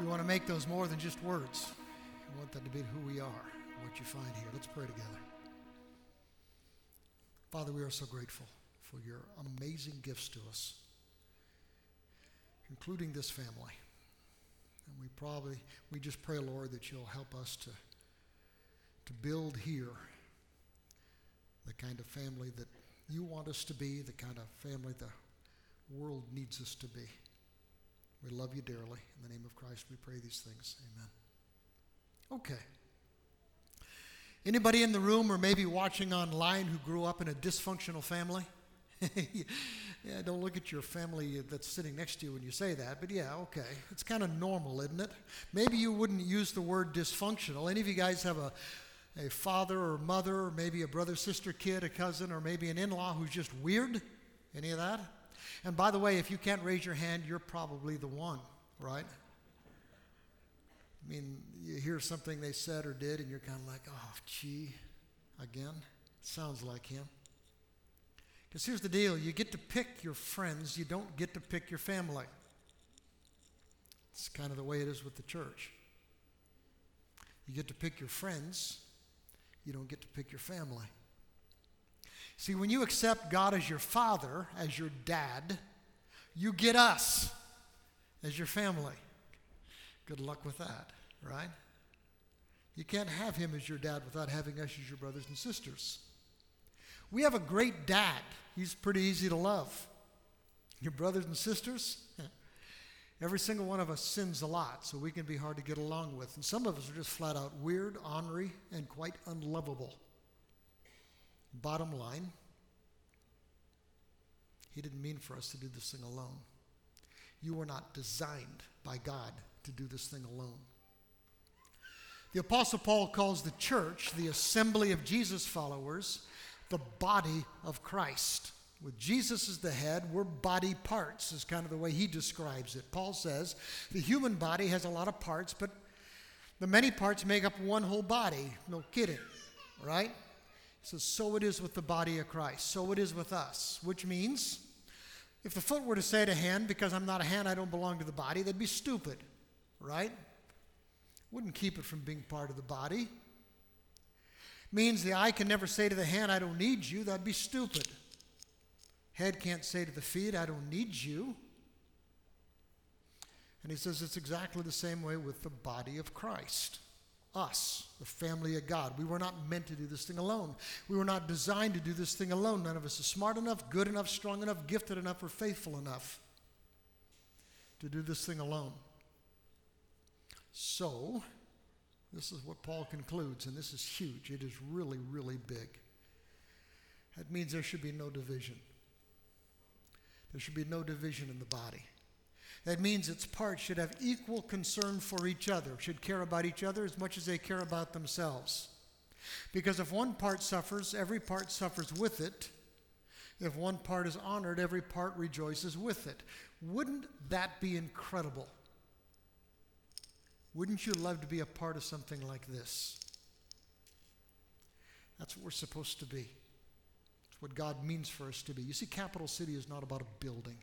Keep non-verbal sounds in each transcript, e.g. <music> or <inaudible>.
We want to make those more than just words. We want that to be who we are, what you find here. Let's pray together. Father, we are so grateful for your amazing gifts to us, including this family. And we probably, we just pray, Lord, that you'll help us to, to build here the kind of family that you want us to be, the kind of family the world needs us to be. We love you dearly. In the name of Christ, we pray these things. Amen. Okay. Anybody in the room or maybe watching online who grew up in a dysfunctional family? <laughs> yeah, don't look at your family that's sitting next to you when you say that, but yeah, okay. It's kind of normal, isn't it? Maybe you wouldn't use the word dysfunctional. Any of you guys have a, a father or mother, or maybe a brother, sister, kid, a cousin, or maybe an in law who's just weird? Any of that? And by the way, if you can't raise your hand, you're probably the one, right? I mean, you hear something they said or did, and you're kind of like, oh, gee, again? Sounds like him. Because here's the deal you get to pick your friends, you don't get to pick your family. It's kind of the way it is with the church. You get to pick your friends, you don't get to pick your family. See, when you accept God as your father, as your dad, you get us as your family. Good luck with that, right? You can't have him as your dad without having us as your brothers and sisters. We have a great dad. He's pretty easy to love. Your brothers and sisters, <laughs> every single one of us sins a lot, so we can be hard to get along with. And some of us are just flat out weird, ornery, and quite unlovable. Bottom line, He didn't mean for us to do this thing alone. You were not designed by God to do this thing alone. The Apostle Paul calls the church, the assembly of Jesus followers, the body of Christ. With Jesus as the head, we're body parts, is kind of the way he describes it. Paul says the human body has a lot of parts, but the many parts make up one whole body. No kidding, right? Says, so it is with the body of Christ. So it is with us, which means if the foot were to say to hand, because I'm not a hand, I don't belong to the body, that'd be stupid, right? Wouldn't keep it from being part of the body. Means the eye can never say to the hand, I don't need you. That'd be stupid. Head can't say to the feet, I don't need you. And he says it's exactly the same way with the body of Christ us, the family of God. We were not meant to do this thing alone. We were not designed to do this thing alone. None of us is smart enough, good enough, strong enough, gifted enough, or faithful enough to do this thing alone. So, this is what Paul concludes, and this is huge. It is really, really big. That means there should be no division. There should be no division in the body. That means its parts should have equal concern for each other, should care about each other as much as they care about themselves. Because if one part suffers, every part suffers with it. If one part is honored, every part rejoices with it. Wouldn't that be incredible? Wouldn't you love to be a part of something like this? That's what we're supposed to be. It's what God means for us to be. You see, Capital City is not about a building.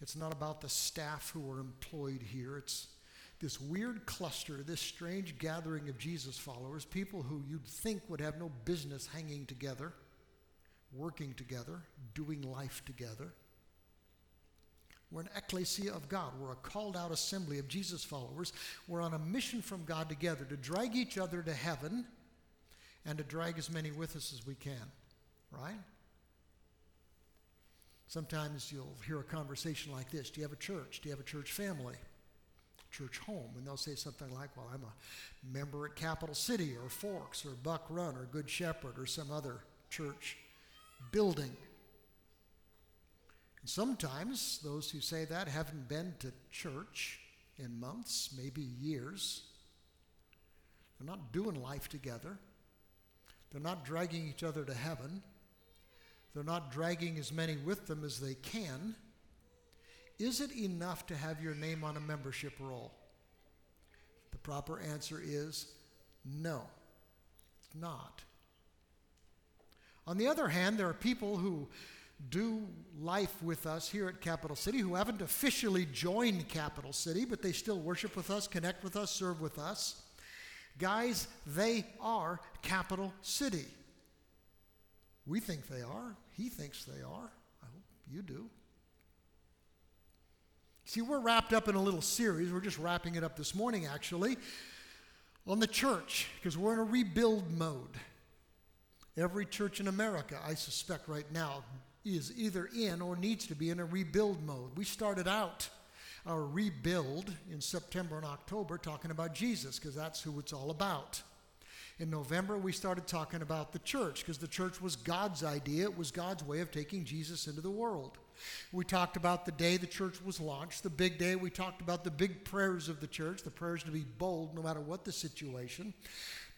It's not about the staff who are employed here. It's this weird cluster, this strange gathering of Jesus followers, people who you'd think would have no business hanging together, working together, doing life together. We're an ecclesia of God. We're a called out assembly of Jesus followers. We're on a mission from God together to drag each other to heaven and to drag as many with us as we can, right? Sometimes you'll hear a conversation like this Do you have a church? Do you have a church family? Church home. And they'll say something like, Well, I'm a member at Capital City or Forks or Buck Run or Good Shepherd or some other church building. And sometimes those who say that haven't been to church in months, maybe years. They're not doing life together. They're not dragging each other to heaven. They're not dragging as many with them as they can. Is it enough to have your name on a membership roll? The proper answer is no, it's not. On the other hand, there are people who do life with us here at Capital City, who haven't officially joined Capital City, but they still worship with us, connect with us, serve with us. Guys, they are Capital City. We think they are. He thinks they are. I hope you do. See, we're wrapped up in a little series. We're just wrapping it up this morning, actually, on the church, because we're in a rebuild mode. Every church in America, I suspect right now, is either in or needs to be in a rebuild mode. We started out our rebuild in September and October talking about Jesus, because that's who it's all about. In November, we started talking about the church because the church was God's idea. It was God's way of taking Jesus into the world. We talked about the day the church was launched, the big day. We talked about the big prayers of the church, the prayers to be bold no matter what the situation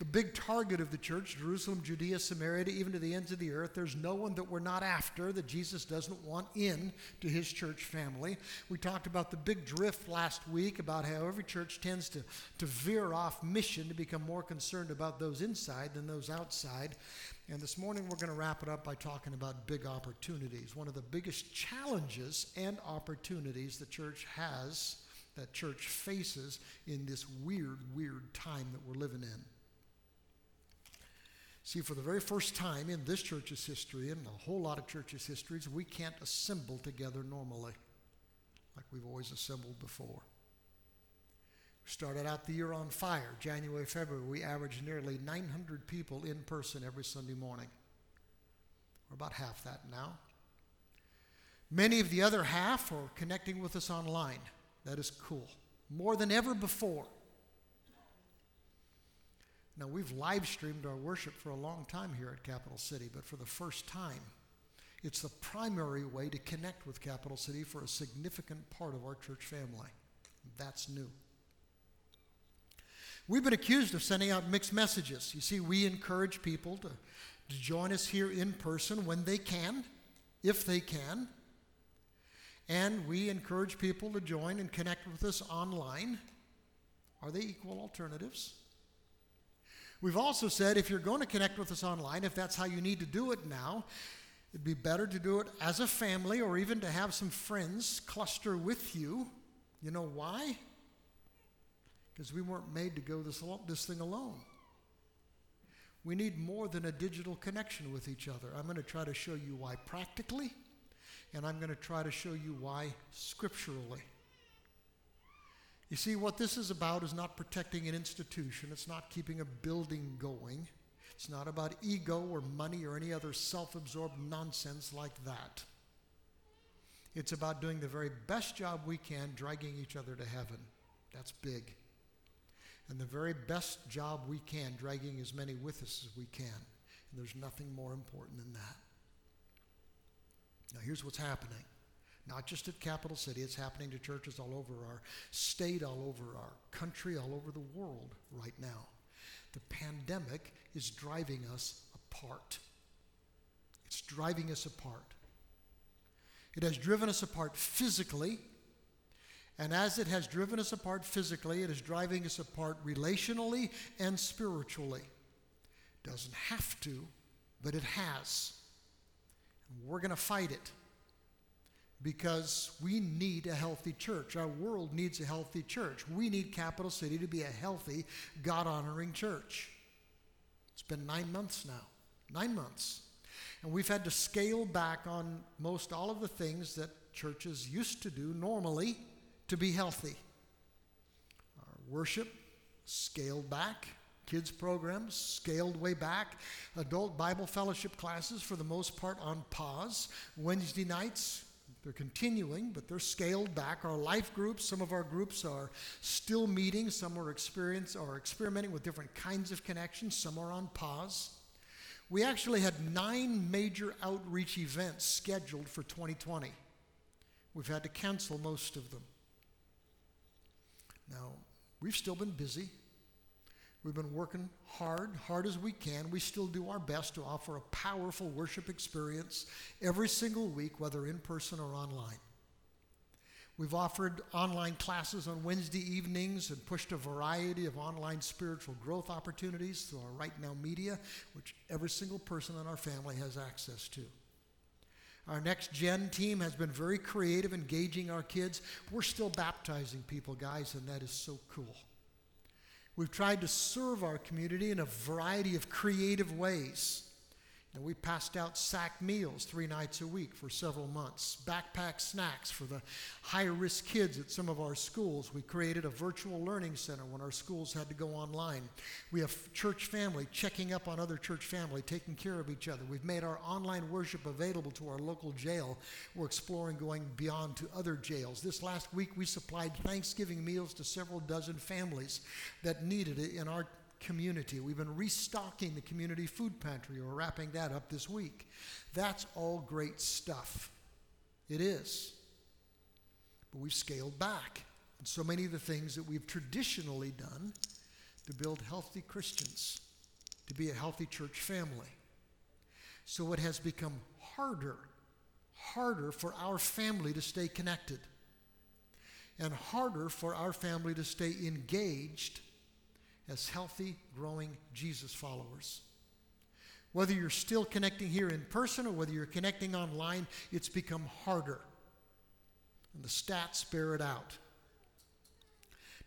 the big target of the church Jerusalem, Judea, Samaria, even to the ends of the earth. There's no one that we're not after that Jesus doesn't want in to his church family. We talked about the big drift last week about how every church tends to, to veer off mission to become more concerned about those inside than those outside. And this morning we're going to wrap it up by talking about big opportunities. One of the biggest challenges and opportunities the church has, that church faces in this weird, weird time that we're living in. See, for the very first time in this church's history and a whole lot of churches' histories, we can't assemble together normally like we've always assembled before. We started out the year on fire. January, February, we averaged nearly 900 people in person every Sunday morning. We're about half that now. Many of the other half are connecting with us online. That is cool. More than ever before. Now, we've live streamed our worship for a long time here at Capital City, but for the first time, it's the primary way to connect with Capital City for a significant part of our church family. That's new. We've been accused of sending out mixed messages. You see, we encourage people to, to join us here in person when they can, if they can. And we encourage people to join and connect with us online. Are they equal alternatives? We've also said if you're going to connect with us online, if that's how you need to do it now, it'd be better to do it as a family or even to have some friends cluster with you. You know why? Because we weren't made to go this, this thing alone. We need more than a digital connection with each other. I'm going to try to show you why practically, and I'm going to try to show you why scripturally. You see, what this is about is not protecting an institution, it's not keeping a building going. It's not about ego or money or any other self absorbed nonsense like that. It's about doing the very best job we can dragging each other to heaven. That's big. And the very best job we can dragging as many with us as we can. And there's nothing more important than that. Now, here's what's happening not just at Capital City, it's happening to churches all over our state, all over our country, all over the world right now. The pandemic is driving us apart. It's driving us apart. It has driven us apart physically, and as it has driven us apart physically, it is driving us apart relationally and spiritually. Doesn't have to, but it has. And we're going to fight it because we need a healthy church. Our world needs a healthy church. We need Capital City to be a healthy, God honoring church. It's been nine months now. Nine months. And we've had to scale back on most all of the things that churches used to do normally to be healthy. Our worship scaled back. Kids programs scaled way back. Adult Bible fellowship classes, for the most part, on pause. Wednesday nights, they're continuing, but they're scaled back. Our life groups, some of our groups are still meeting, some are, experience, are experimenting with different kinds of connections, some are on pause. We actually had nine major outreach events scheduled for 2020. We've had to cancel most of them. Now, we've still been busy. We've been working hard, hard as we can. We still do our best to offer a powerful worship experience every single week, whether in person or online. We've offered online classes on Wednesday evenings and pushed a variety of online spiritual growth opportunities through our Right Now media, which every single person in our family has access to. Our next gen team has been very creative, engaging our kids. We're still baptizing people, guys, and that is so cool. We've tried to serve our community in a variety of creative ways. And we passed out sack meals three nights a week for several months, backpack snacks for the high risk kids at some of our schools. We created a virtual learning center when our schools had to go online. We have church family checking up on other church family, taking care of each other. We've made our online worship available to our local jail. We're exploring going beyond to other jails. This last week, we supplied Thanksgiving meals to several dozen families that needed it in our community. We've been restocking the community food pantry. We're wrapping that up this week. That's all great stuff. It is. But we've scaled back so many of the things that we've traditionally done to build healthy Christians, to be a healthy church family. So it has become harder, harder for our family to stay connected, and harder for our family to stay engaged as healthy, growing Jesus followers. Whether you're still connecting here in person or whether you're connecting online, it's become harder. And the stats bear it out.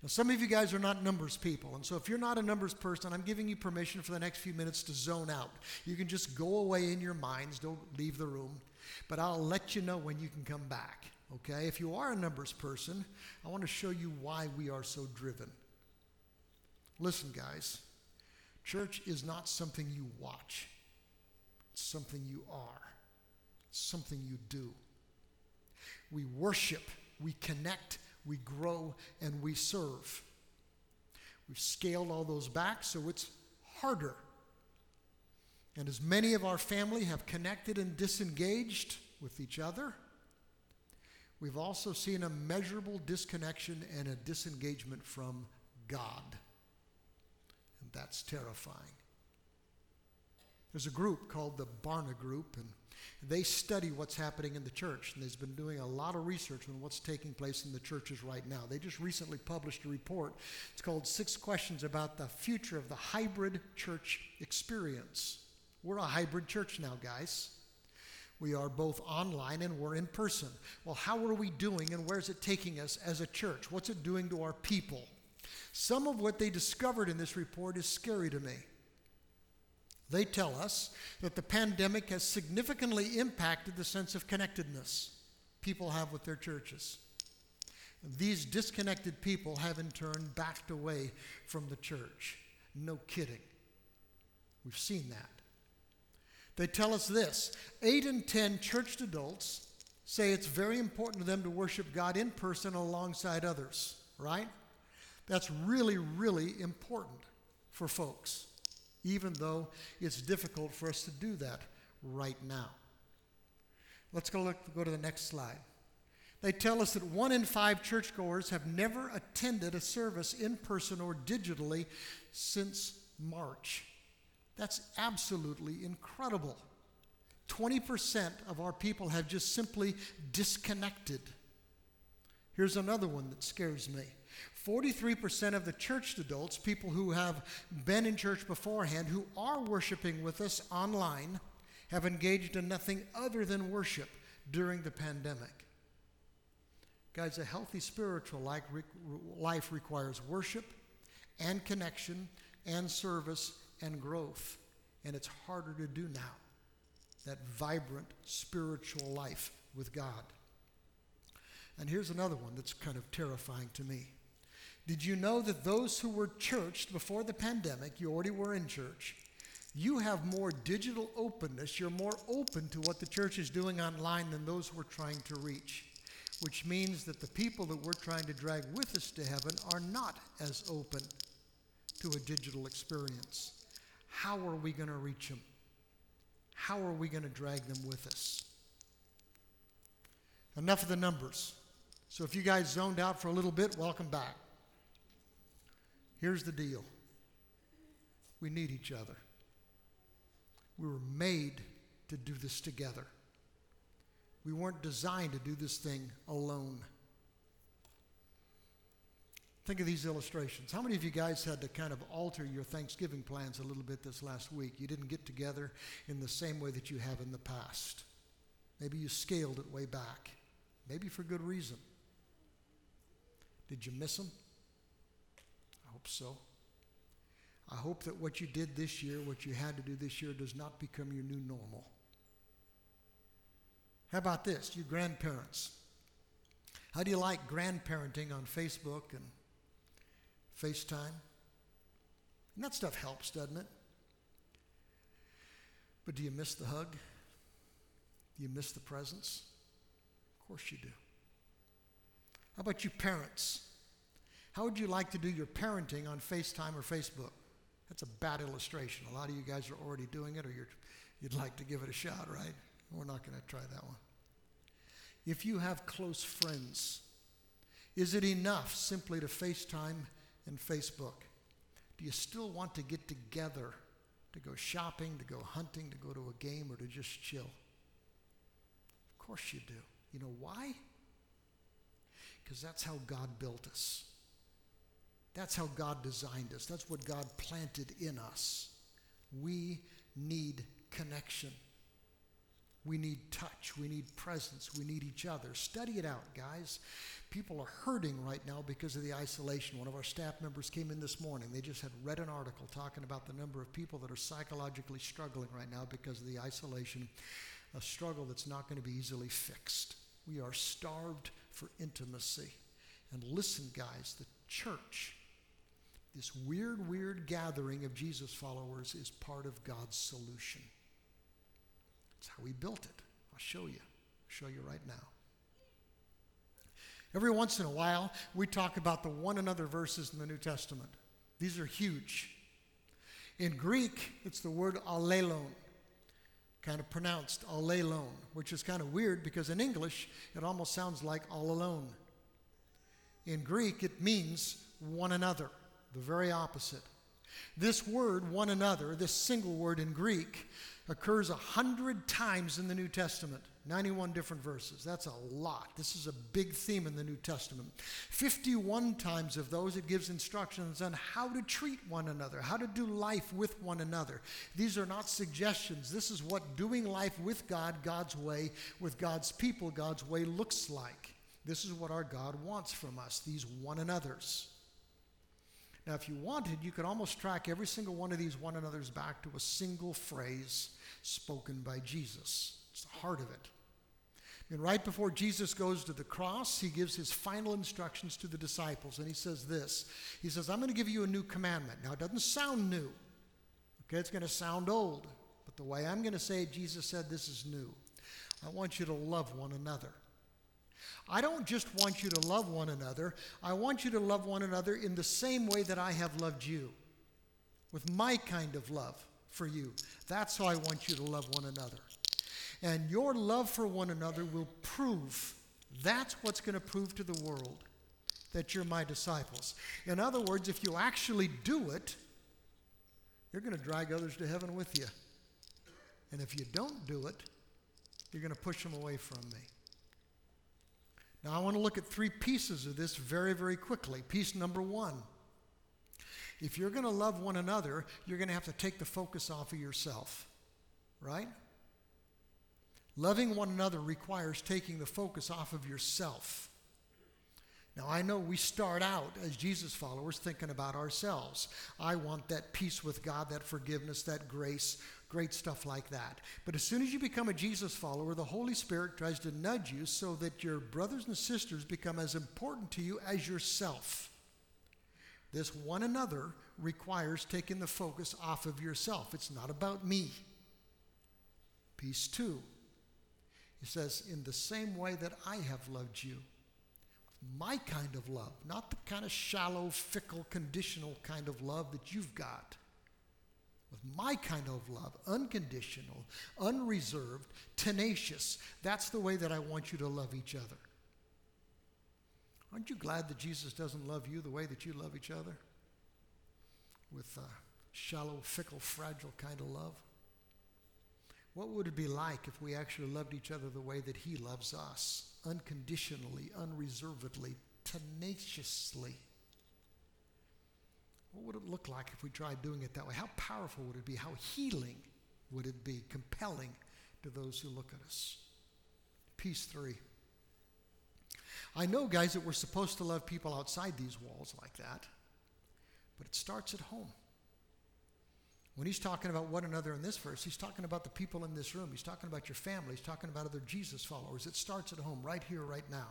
Now, some of you guys are not numbers people, and so if you're not a numbers person, I'm giving you permission for the next few minutes to zone out. You can just go away in your minds, don't leave the room, but I'll let you know when you can come back. Okay? If you are a numbers person, I want to show you why we are so driven. Listen, guys, church is not something you watch, it's something you are, it's something you do. We worship, we connect, we grow, and we serve. We've scaled all those back, so it's harder. And as many of our family have connected and disengaged with each other, we've also seen a measurable disconnection and a disengagement from God. That's terrifying. There's a group called the Barna Group, and they study what's happening in the church. And they've been doing a lot of research on what's taking place in the churches right now. They just recently published a report. It's called Six Questions About the Future of the Hybrid Church Experience. We're a hybrid church now, guys. We are both online and we're in person. Well, how are we doing and where's it taking us as a church? What's it doing to our people? Some of what they discovered in this report is scary to me. They tell us that the pandemic has significantly impacted the sense of connectedness people have with their churches. These disconnected people have in turn backed away from the church. No kidding. We've seen that. They tell us this eight in ten church adults say it's very important to them to worship God in person alongside others, right? That's really, really important for folks, even though it's difficult for us to do that right now. Let's go, look, go to the next slide. They tell us that one in five churchgoers have never attended a service in person or digitally since March. That's absolutely incredible. 20% of our people have just simply disconnected. Here's another one that scares me 43% of the church adults, people who have been in church beforehand, who are worshiping with us online, have engaged in nothing other than worship during the pandemic. Guys, a healthy spiritual life requires worship and connection and service and growth. And it's harder to do now. That vibrant spiritual life with God. And here's another one that's kind of terrifying to me. Did you know that those who were churched before the pandemic, you already were in church, you have more digital openness, you're more open to what the church is doing online than those we're trying to reach, which means that the people that we're trying to drag with us to heaven are not as open to a digital experience. How are we going to reach them? How are we going to drag them with us? Enough of the numbers. So if you guys zoned out for a little bit, welcome back. Here's the deal we need each other. We were made to do this together. We weren't designed to do this thing alone. Think of these illustrations. How many of you guys had to kind of alter your Thanksgiving plans a little bit this last week? You didn't get together in the same way that you have in the past. Maybe you scaled it way back. Maybe for good reason. Did you miss them? Hope so. I hope that what you did this year, what you had to do this year, does not become your new normal. How about this, you grandparents? How do you like grandparenting on Facebook and FaceTime? And that stuff helps, doesn't it? But do you miss the hug? Do you miss the presence? Of course you do. How about you parents? How would you like to do your parenting on FaceTime or Facebook? That's a bad illustration. A lot of you guys are already doing it, or you would like to give it a shot, right? We're not going to try that one. If you have close friends, is it enough simply to FaceTime and Facebook? Do you still want to get together to go shopping, to go hunting, to go to a game, or to just chill? Of course you do. You know why? Because that's how God built us. That's how God designed us. That's what God planted in us. We need connection. We need touch. We need presence. We need each other. Study it out, guys. People are hurting right now because of the isolation. One of our staff members came in this morning. They just had read an article talking about the number of people that are psychologically struggling right now because of the isolation, a struggle that's not going to be easily fixed. We are starved for intimacy. And listen, guys, the church, this weird, weird gathering of Jesus followers, is part of God's solution. It's how He built it. I'll show you. I'll show you right now. Every once in a while, we talk about the one another verses in the New Testament. These are huge. In Greek, it's the word allelon, kind of pronounced allelon, which is kind of weird because in English, it almost sounds like all alone. In Greek, it means one another, the very opposite. This word, one another, this single word in Greek, occurs a hundred times in the New Testament. 91 different verses. That's a lot. This is a big theme in the New Testament. 51 times of those, it gives instructions on how to treat one another, how to do life with one another. These are not suggestions. This is what doing life with God, God's way, with God's people, God's way looks like. This is what our God wants from us, these one another's. Now, if you wanted, you could almost track every single one of these one another's back to a single phrase spoken by Jesus. It's the heart of it. And right before Jesus goes to the cross, he gives his final instructions to the disciples. And he says this He says, I'm going to give you a new commandment. Now, it doesn't sound new, okay? It's going to sound old. But the way I'm going to say it, Jesus said, this is new. I want you to love one another. I don't just want you to love one another, I want you to love one another in the same way that I have loved you, with my kind of love for you. That's how I want you to love one another. And your love for one another will prove, that's what's going to prove to the world that you're my disciples. In other words, if you actually do it, you're going to drag others to heaven with you. And if you don't do it, you're going to push them away from me. Now, I want to look at three pieces of this very, very quickly. Piece number one if you're going to love one another, you're going to have to take the focus off of yourself, right? Loving one another requires taking the focus off of yourself. Now, I know we start out as Jesus followers thinking about ourselves. I want that peace with God, that forgiveness, that grace, great stuff like that. But as soon as you become a Jesus follower, the Holy Spirit tries to nudge you so that your brothers and sisters become as important to you as yourself. This one another requires taking the focus off of yourself. It's not about me. Piece two he says, in the same way that I have loved you, my kind of love, not the kind of shallow, fickle, conditional kind of love that you've got. With my kind of love, unconditional, unreserved, tenacious, that's the way that I want you to love each other. Aren't you glad that Jesus doesn't love you the way that you love each other? With a shallow, fickle, fragile kind of love? What would it be like if we actually loved each other the way that He loves us? Unconditionally, unreservedly, tenaciously. What would it look like if we tried doing it that way? How powerful would it be? How healing would it be? Compelling to those who look at us. Piece 3. I know, guys, that we're supposed to love people outside these walls like that, but it starts at home. When he's talking about one another in this verse, he's talking about the people in this room. He's talking about your family. He's talking about other Jesus followers. It starts at home, right here, right now.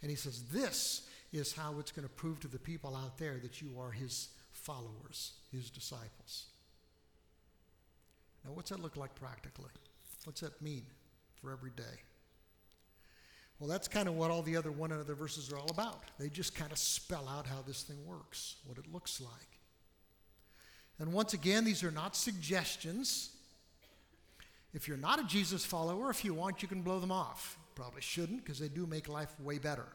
And he says, This is how it's going to prove to the people out there that you are his followers, his disciples. Now, what's that look like practically? What's that mean for every day? Well, that's kind of what all the other one another verses are all about. They just kind of spell out how this thing works, what it looks like. And once again, these are not suggestions. If you're not a Jesus follower, if you want, you can blow them off. Probably shouldn't because they do make life way better.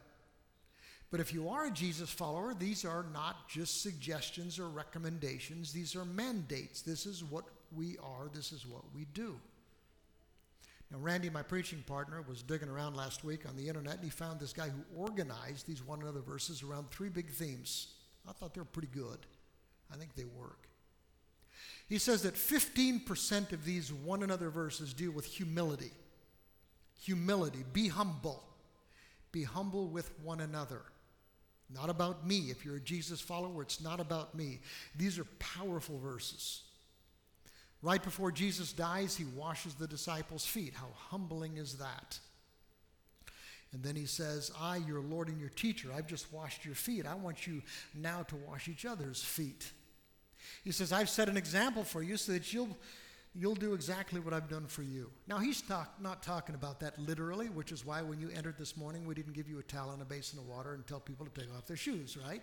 But if you are a Jesus follower, these are not just suggestions or recommendations, these are mandates. This is what we are, this is what we do. Now, Randy, my preaching partner, was digging around last week on the internet and he found this guy who organized these one another verses around three big themes. I thought they were pretty good. I think they work. He says that 15% of these one another verses deal with humility. Humility. Be humble. Be humble with one another. Not about me. If you're a Jesus follower, it's not about me. These are powerful verses. Right before Jesus dies, he washes the disciples' feet. How humbling is that? And then he says, I, your Lord and your teacher, I've just washed your feet. I want you now to wash each other's feet. He says, I've set an example for you so that you'll, you'll do exactly what I've done for you. Now, he's talk, not talking about that literally, which is why when you entered this morning, we didn't give you a towel and a basin of water and tell people to take off their shoes, right?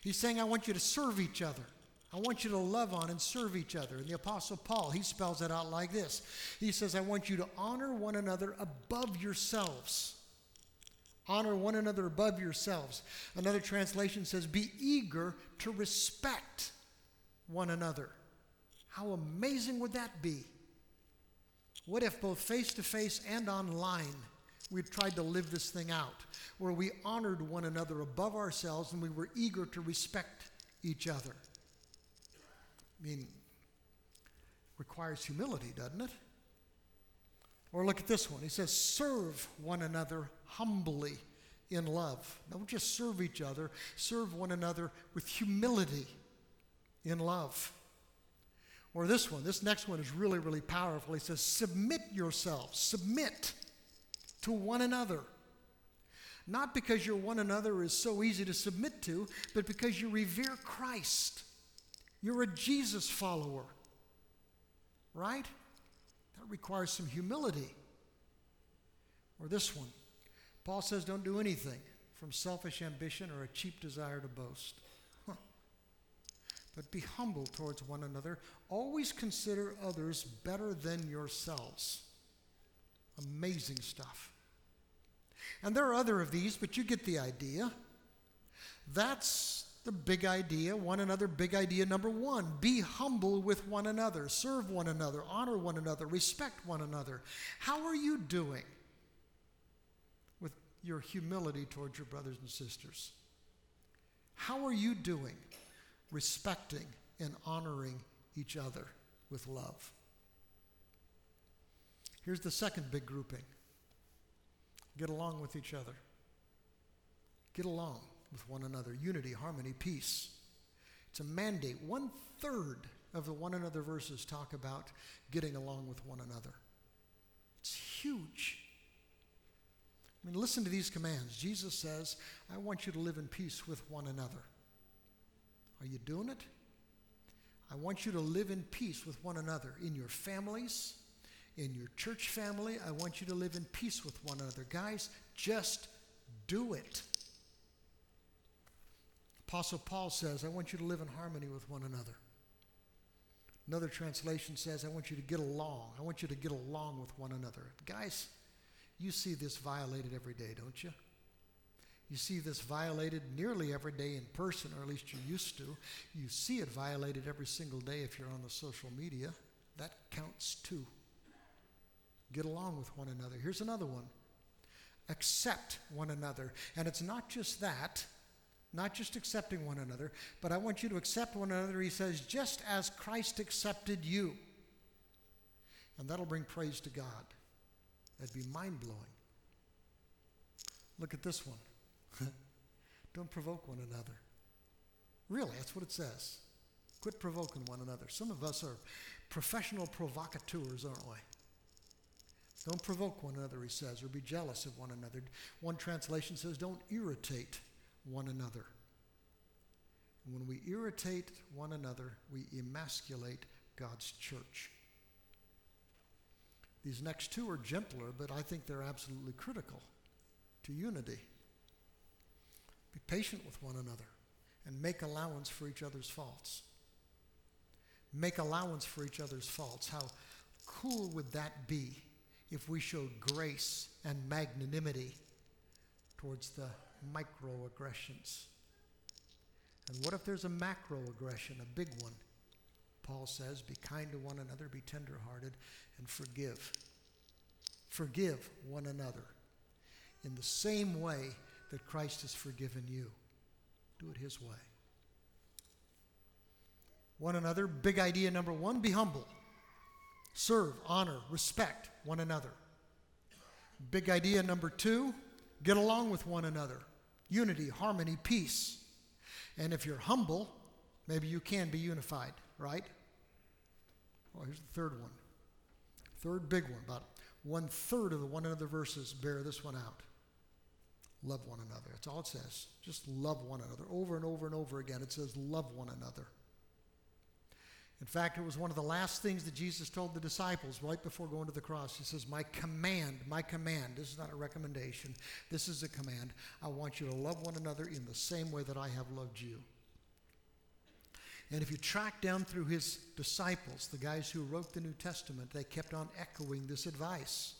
He's saying, I want you to serve each other. I want you to love on and serve each other. And the Apostle Paul, he spells it out like this He says, I want you to honor one another above yourselves. Honor one another above yourselves. Another translation says, Be eager to respect one another. How amazing would that be? What if both face to face and online we tried to live this thing out, where we honored one another above ourselves and we were eager to respect each other? I mean, requires humility, doesn't it? Or look at this one. He says, serve one another humbly in love. Don't just serve each other, serve one another with humility in love. Or this one, this next one is really, really powerful. He says, submit yourselves, submit to one another. Not because your one another is so easy to submit to, but because you revere Christ. You're a Jesus follower, right? That requires some humility. Or this one Paul says, don't do anything from selfish ambition or a cheap desire to boast. But be humble towards one another. Always consider others better than yourselves. Amazing stuff. And there are other of these, but you get the idea. That's the big idea, one another, big idea number one. Be humble with one another, serve one another, honor one another, respect one another. How are you doing with your humility towards your brothers and sisters? How are you doing respecting and honoring each other with love? Here's the second big grouping get along with each other. Get along with one another unity, harmony, peace. It's a mandate. One third of the one another verses talk about getting along with one another. It's huge. I mean, listen to these commands. Jesus says, I want you to live in peace with one another. Are you doing it? I want you to live in peace with one another in your families, in your church family. I want you to live in peace with one another. Guys, just do it. Apostle Paul says, I want you to live in harmony with one another. Another translation says, I want you to get along. I want you to get along with one another. Guys, you see this violated every day, don't you? You see this violated nearly every day in person, or at least you used to. You see it violated every single day if you're on the social media. That counts too. Get along with one another. Here's another one accept one another. And it's not just that, not just accepting one another, but I want you to accept one another, he says, just as Christ accepted you. And that'll bring praise to God. That'd be mind blowing. Look at this one. Don't provoke one another. Really, that's what it says. Quit provoking one another. Some of us are professional provocateurs, aren't we? Don't provoke one another, he says, or be jealous of one another. One translation says, don't irritate one another. And when we irritate one another, we emasculate God's church. These next two are gentler, but I think they're absolutely critical to unity. Be patient with one another and make allowance for each other's faults. Make allowance for each other's faults. How cool would that be if we showed grace and magnanimity towards the microaggressions? And what if there's a macroaggression, a big one? Paul says, Be kind to one another, be tenderhearted, and forgive. Forgive one another in the same way that Christ has forgiven you. Do it His way. One another, big idea number one be humble. Serve, honor, respect one another. Big idea number two get along with one another. Unity, harmony, peace. And if you're humble, maybe you can be unified, right? Well, here's the third one. Third big one. About one third of the one another verses bear this one out. Love one another. That's all it says. Just love one another. Over and over and over again, it says, love one another. In fact, it was one of the last things that Jesus told the disciples right before going to the cross. He says, My command, my command, this is not a recommendation, this is a command. I want you to love one another in the same way that I have loved you. And if you track down through his disciples, the guys who wrote the New Testament, they kept on echoing this advice.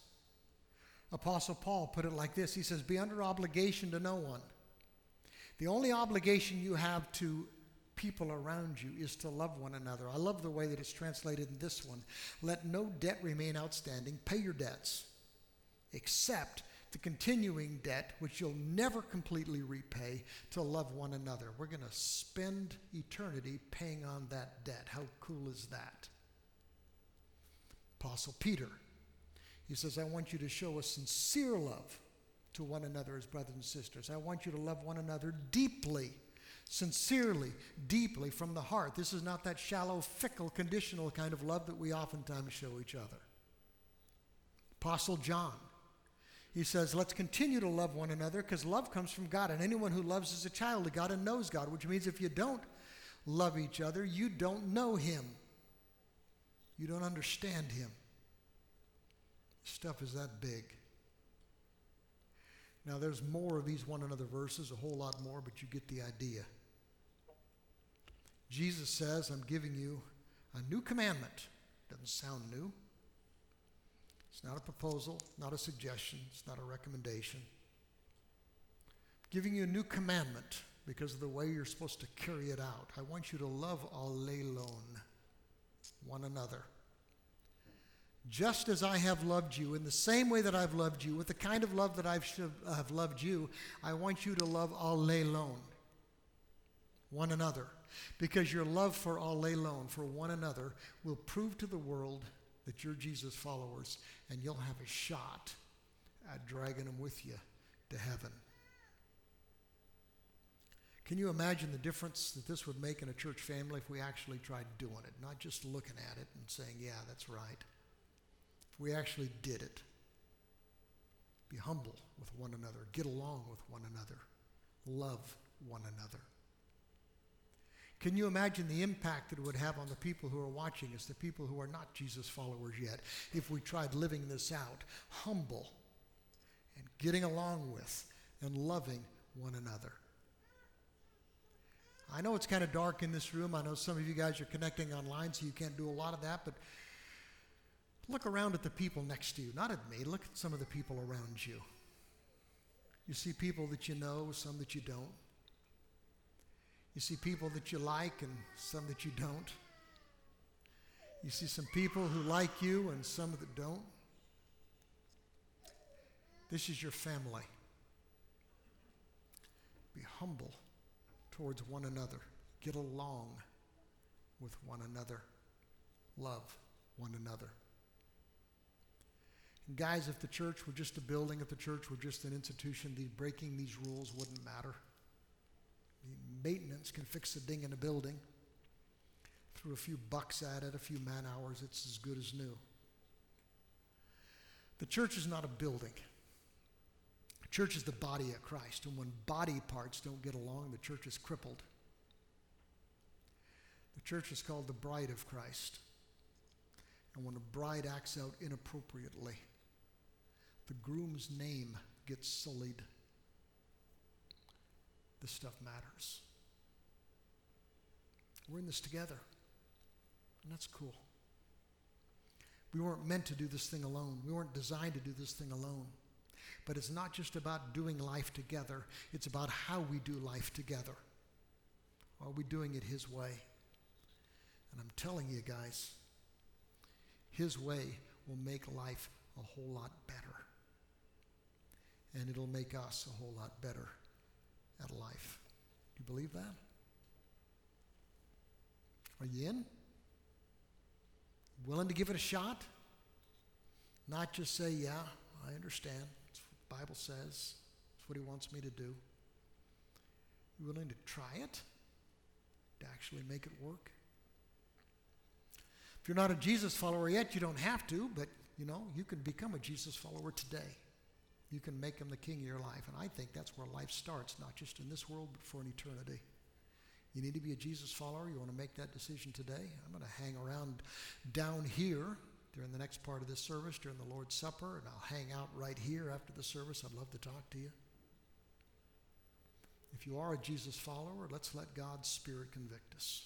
Apostle Paul put it like this He says, Be under obligation to no one. The only obligation you have to people around you is to love one another. I love the way that it's translated in this one. Let no debt remain outstanding. Pay your debts, except the continuing debt, which you'll never completely repay, to love one another. We're going to spend eternity paying on that debt. How cool is that? Apostle Peter, he says, I want you to show a sincere love to one another as brothers and sisters. I want you to love one another deeply, sincerely, deeply from the heart. This is not that shallow, fickle, conditional kind of love that we oftentimes show each other. Apostle John, he says, let's continue to love one another because love comes from God. And anyone who loves is a child of God and knows God, which means if you don't love each other, you don't know Him. You don't understand Him. Stuff is that big. Now, there's more of these one another verses, a whole lot more, but you get the idea. Jesus says, I'm giving you a new commandment. Doesn't sound new. It's not a proposal, not a suggestion, it's not a recommendation. Giving you a new commandment because of the way you're supposed to carry it out. I want you to love allelon, one another. Just as I have loved you, in the same way that I've loved you, with the kind of love that I've have loved you, I want you to love all allelon, one another. Because your love for all allelon, for one another, will prove to the world that you're Jesus' followers, and you'll have a shot at dragging them with you to heaven. Can you imagine the difference that this would make in a church family if we actually tried doing it, not just looking at it and saying, yeah, that's right? We actually did it, be humble with one another, get along with one another, love one another. Can you imagine the impact it would have on the people who are watching us, the people who are not Jesus followers yet, if we tried living this out, humble and getting along with and loving one another? I know it's kind of dark in this room. I know some of you guys are connecting online, so you can't do a lot of that, but look around at the people next to you, not at me. Look at some of the people around you. You see people that you know, some that you don't. You see people that you like and some that you don't. You see some people who like you and some that don't. This is your family. Be humble towards one another. Get along with one another. Love one another. Guys, if the church were just a building, if the church were just an institution, the breaking these rules wouldn't matter. The maintenance can fix a ding in a building. Threw a few bucks at it, a few man hours, it's as good as new. The church is not a building. The church is the body of Christ, and when body parts don't get along, the church is crippled. The church is called the bride of Christ. And when a bride acts out inappropriately, the groom's name gets sullied. This stuff matters. We're in this together, and that's cool. We weren't meant to do this thing alone. We weren't designed to do this thing alone. But it's not just about doing life together, it's about how we do life together. Are we doing it His way? And I'm telling you guys, His way will make life a whole lot better. And it'll make us a whole lot better at life. Do you believe that? Are you in? Willing to give it a shot? Not just say, yeah, I understand. That's what the Bible says. It's what he wants me to do. You willing to try it? To actually make it work? If you're not a Jesus follower yet, you don't have to, but you know, you can become a Jesus follower today. You can make him the king of your life. And I think that's where life starts, not just in this world, but for an eternity. You need to be a Jesus follower. You want to make that decision today. I'm going to hang around down here during the next part of this service, during the Lord's Supper, and I'll hang out right here after the service. I'd love to talk to you. If you are a Jesus follower, let's let God's Spirit convict us.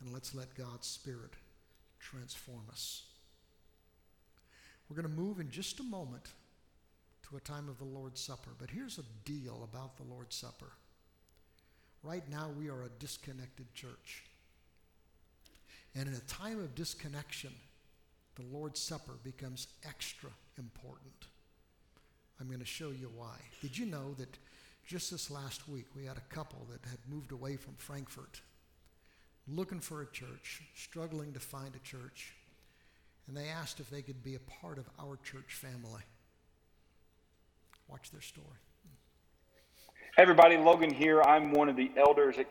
And let's let God's Spirit transform us. We're going to move in just a moment to a time of the Lord's Supper. But here's a deal about the Lord's Supper. Right now, we are a disconnected church. And in a time of disconnection, the Lord's Supper becomes extra important. I'm going to show you why. Did you know that just this last week we had a couple that had moved away from Frankfurt, looking for a church, struggling to find a church, and they asked if they could be a part of our church family. Watch their story. Hey everybody, Logan here. I'm one of the elders at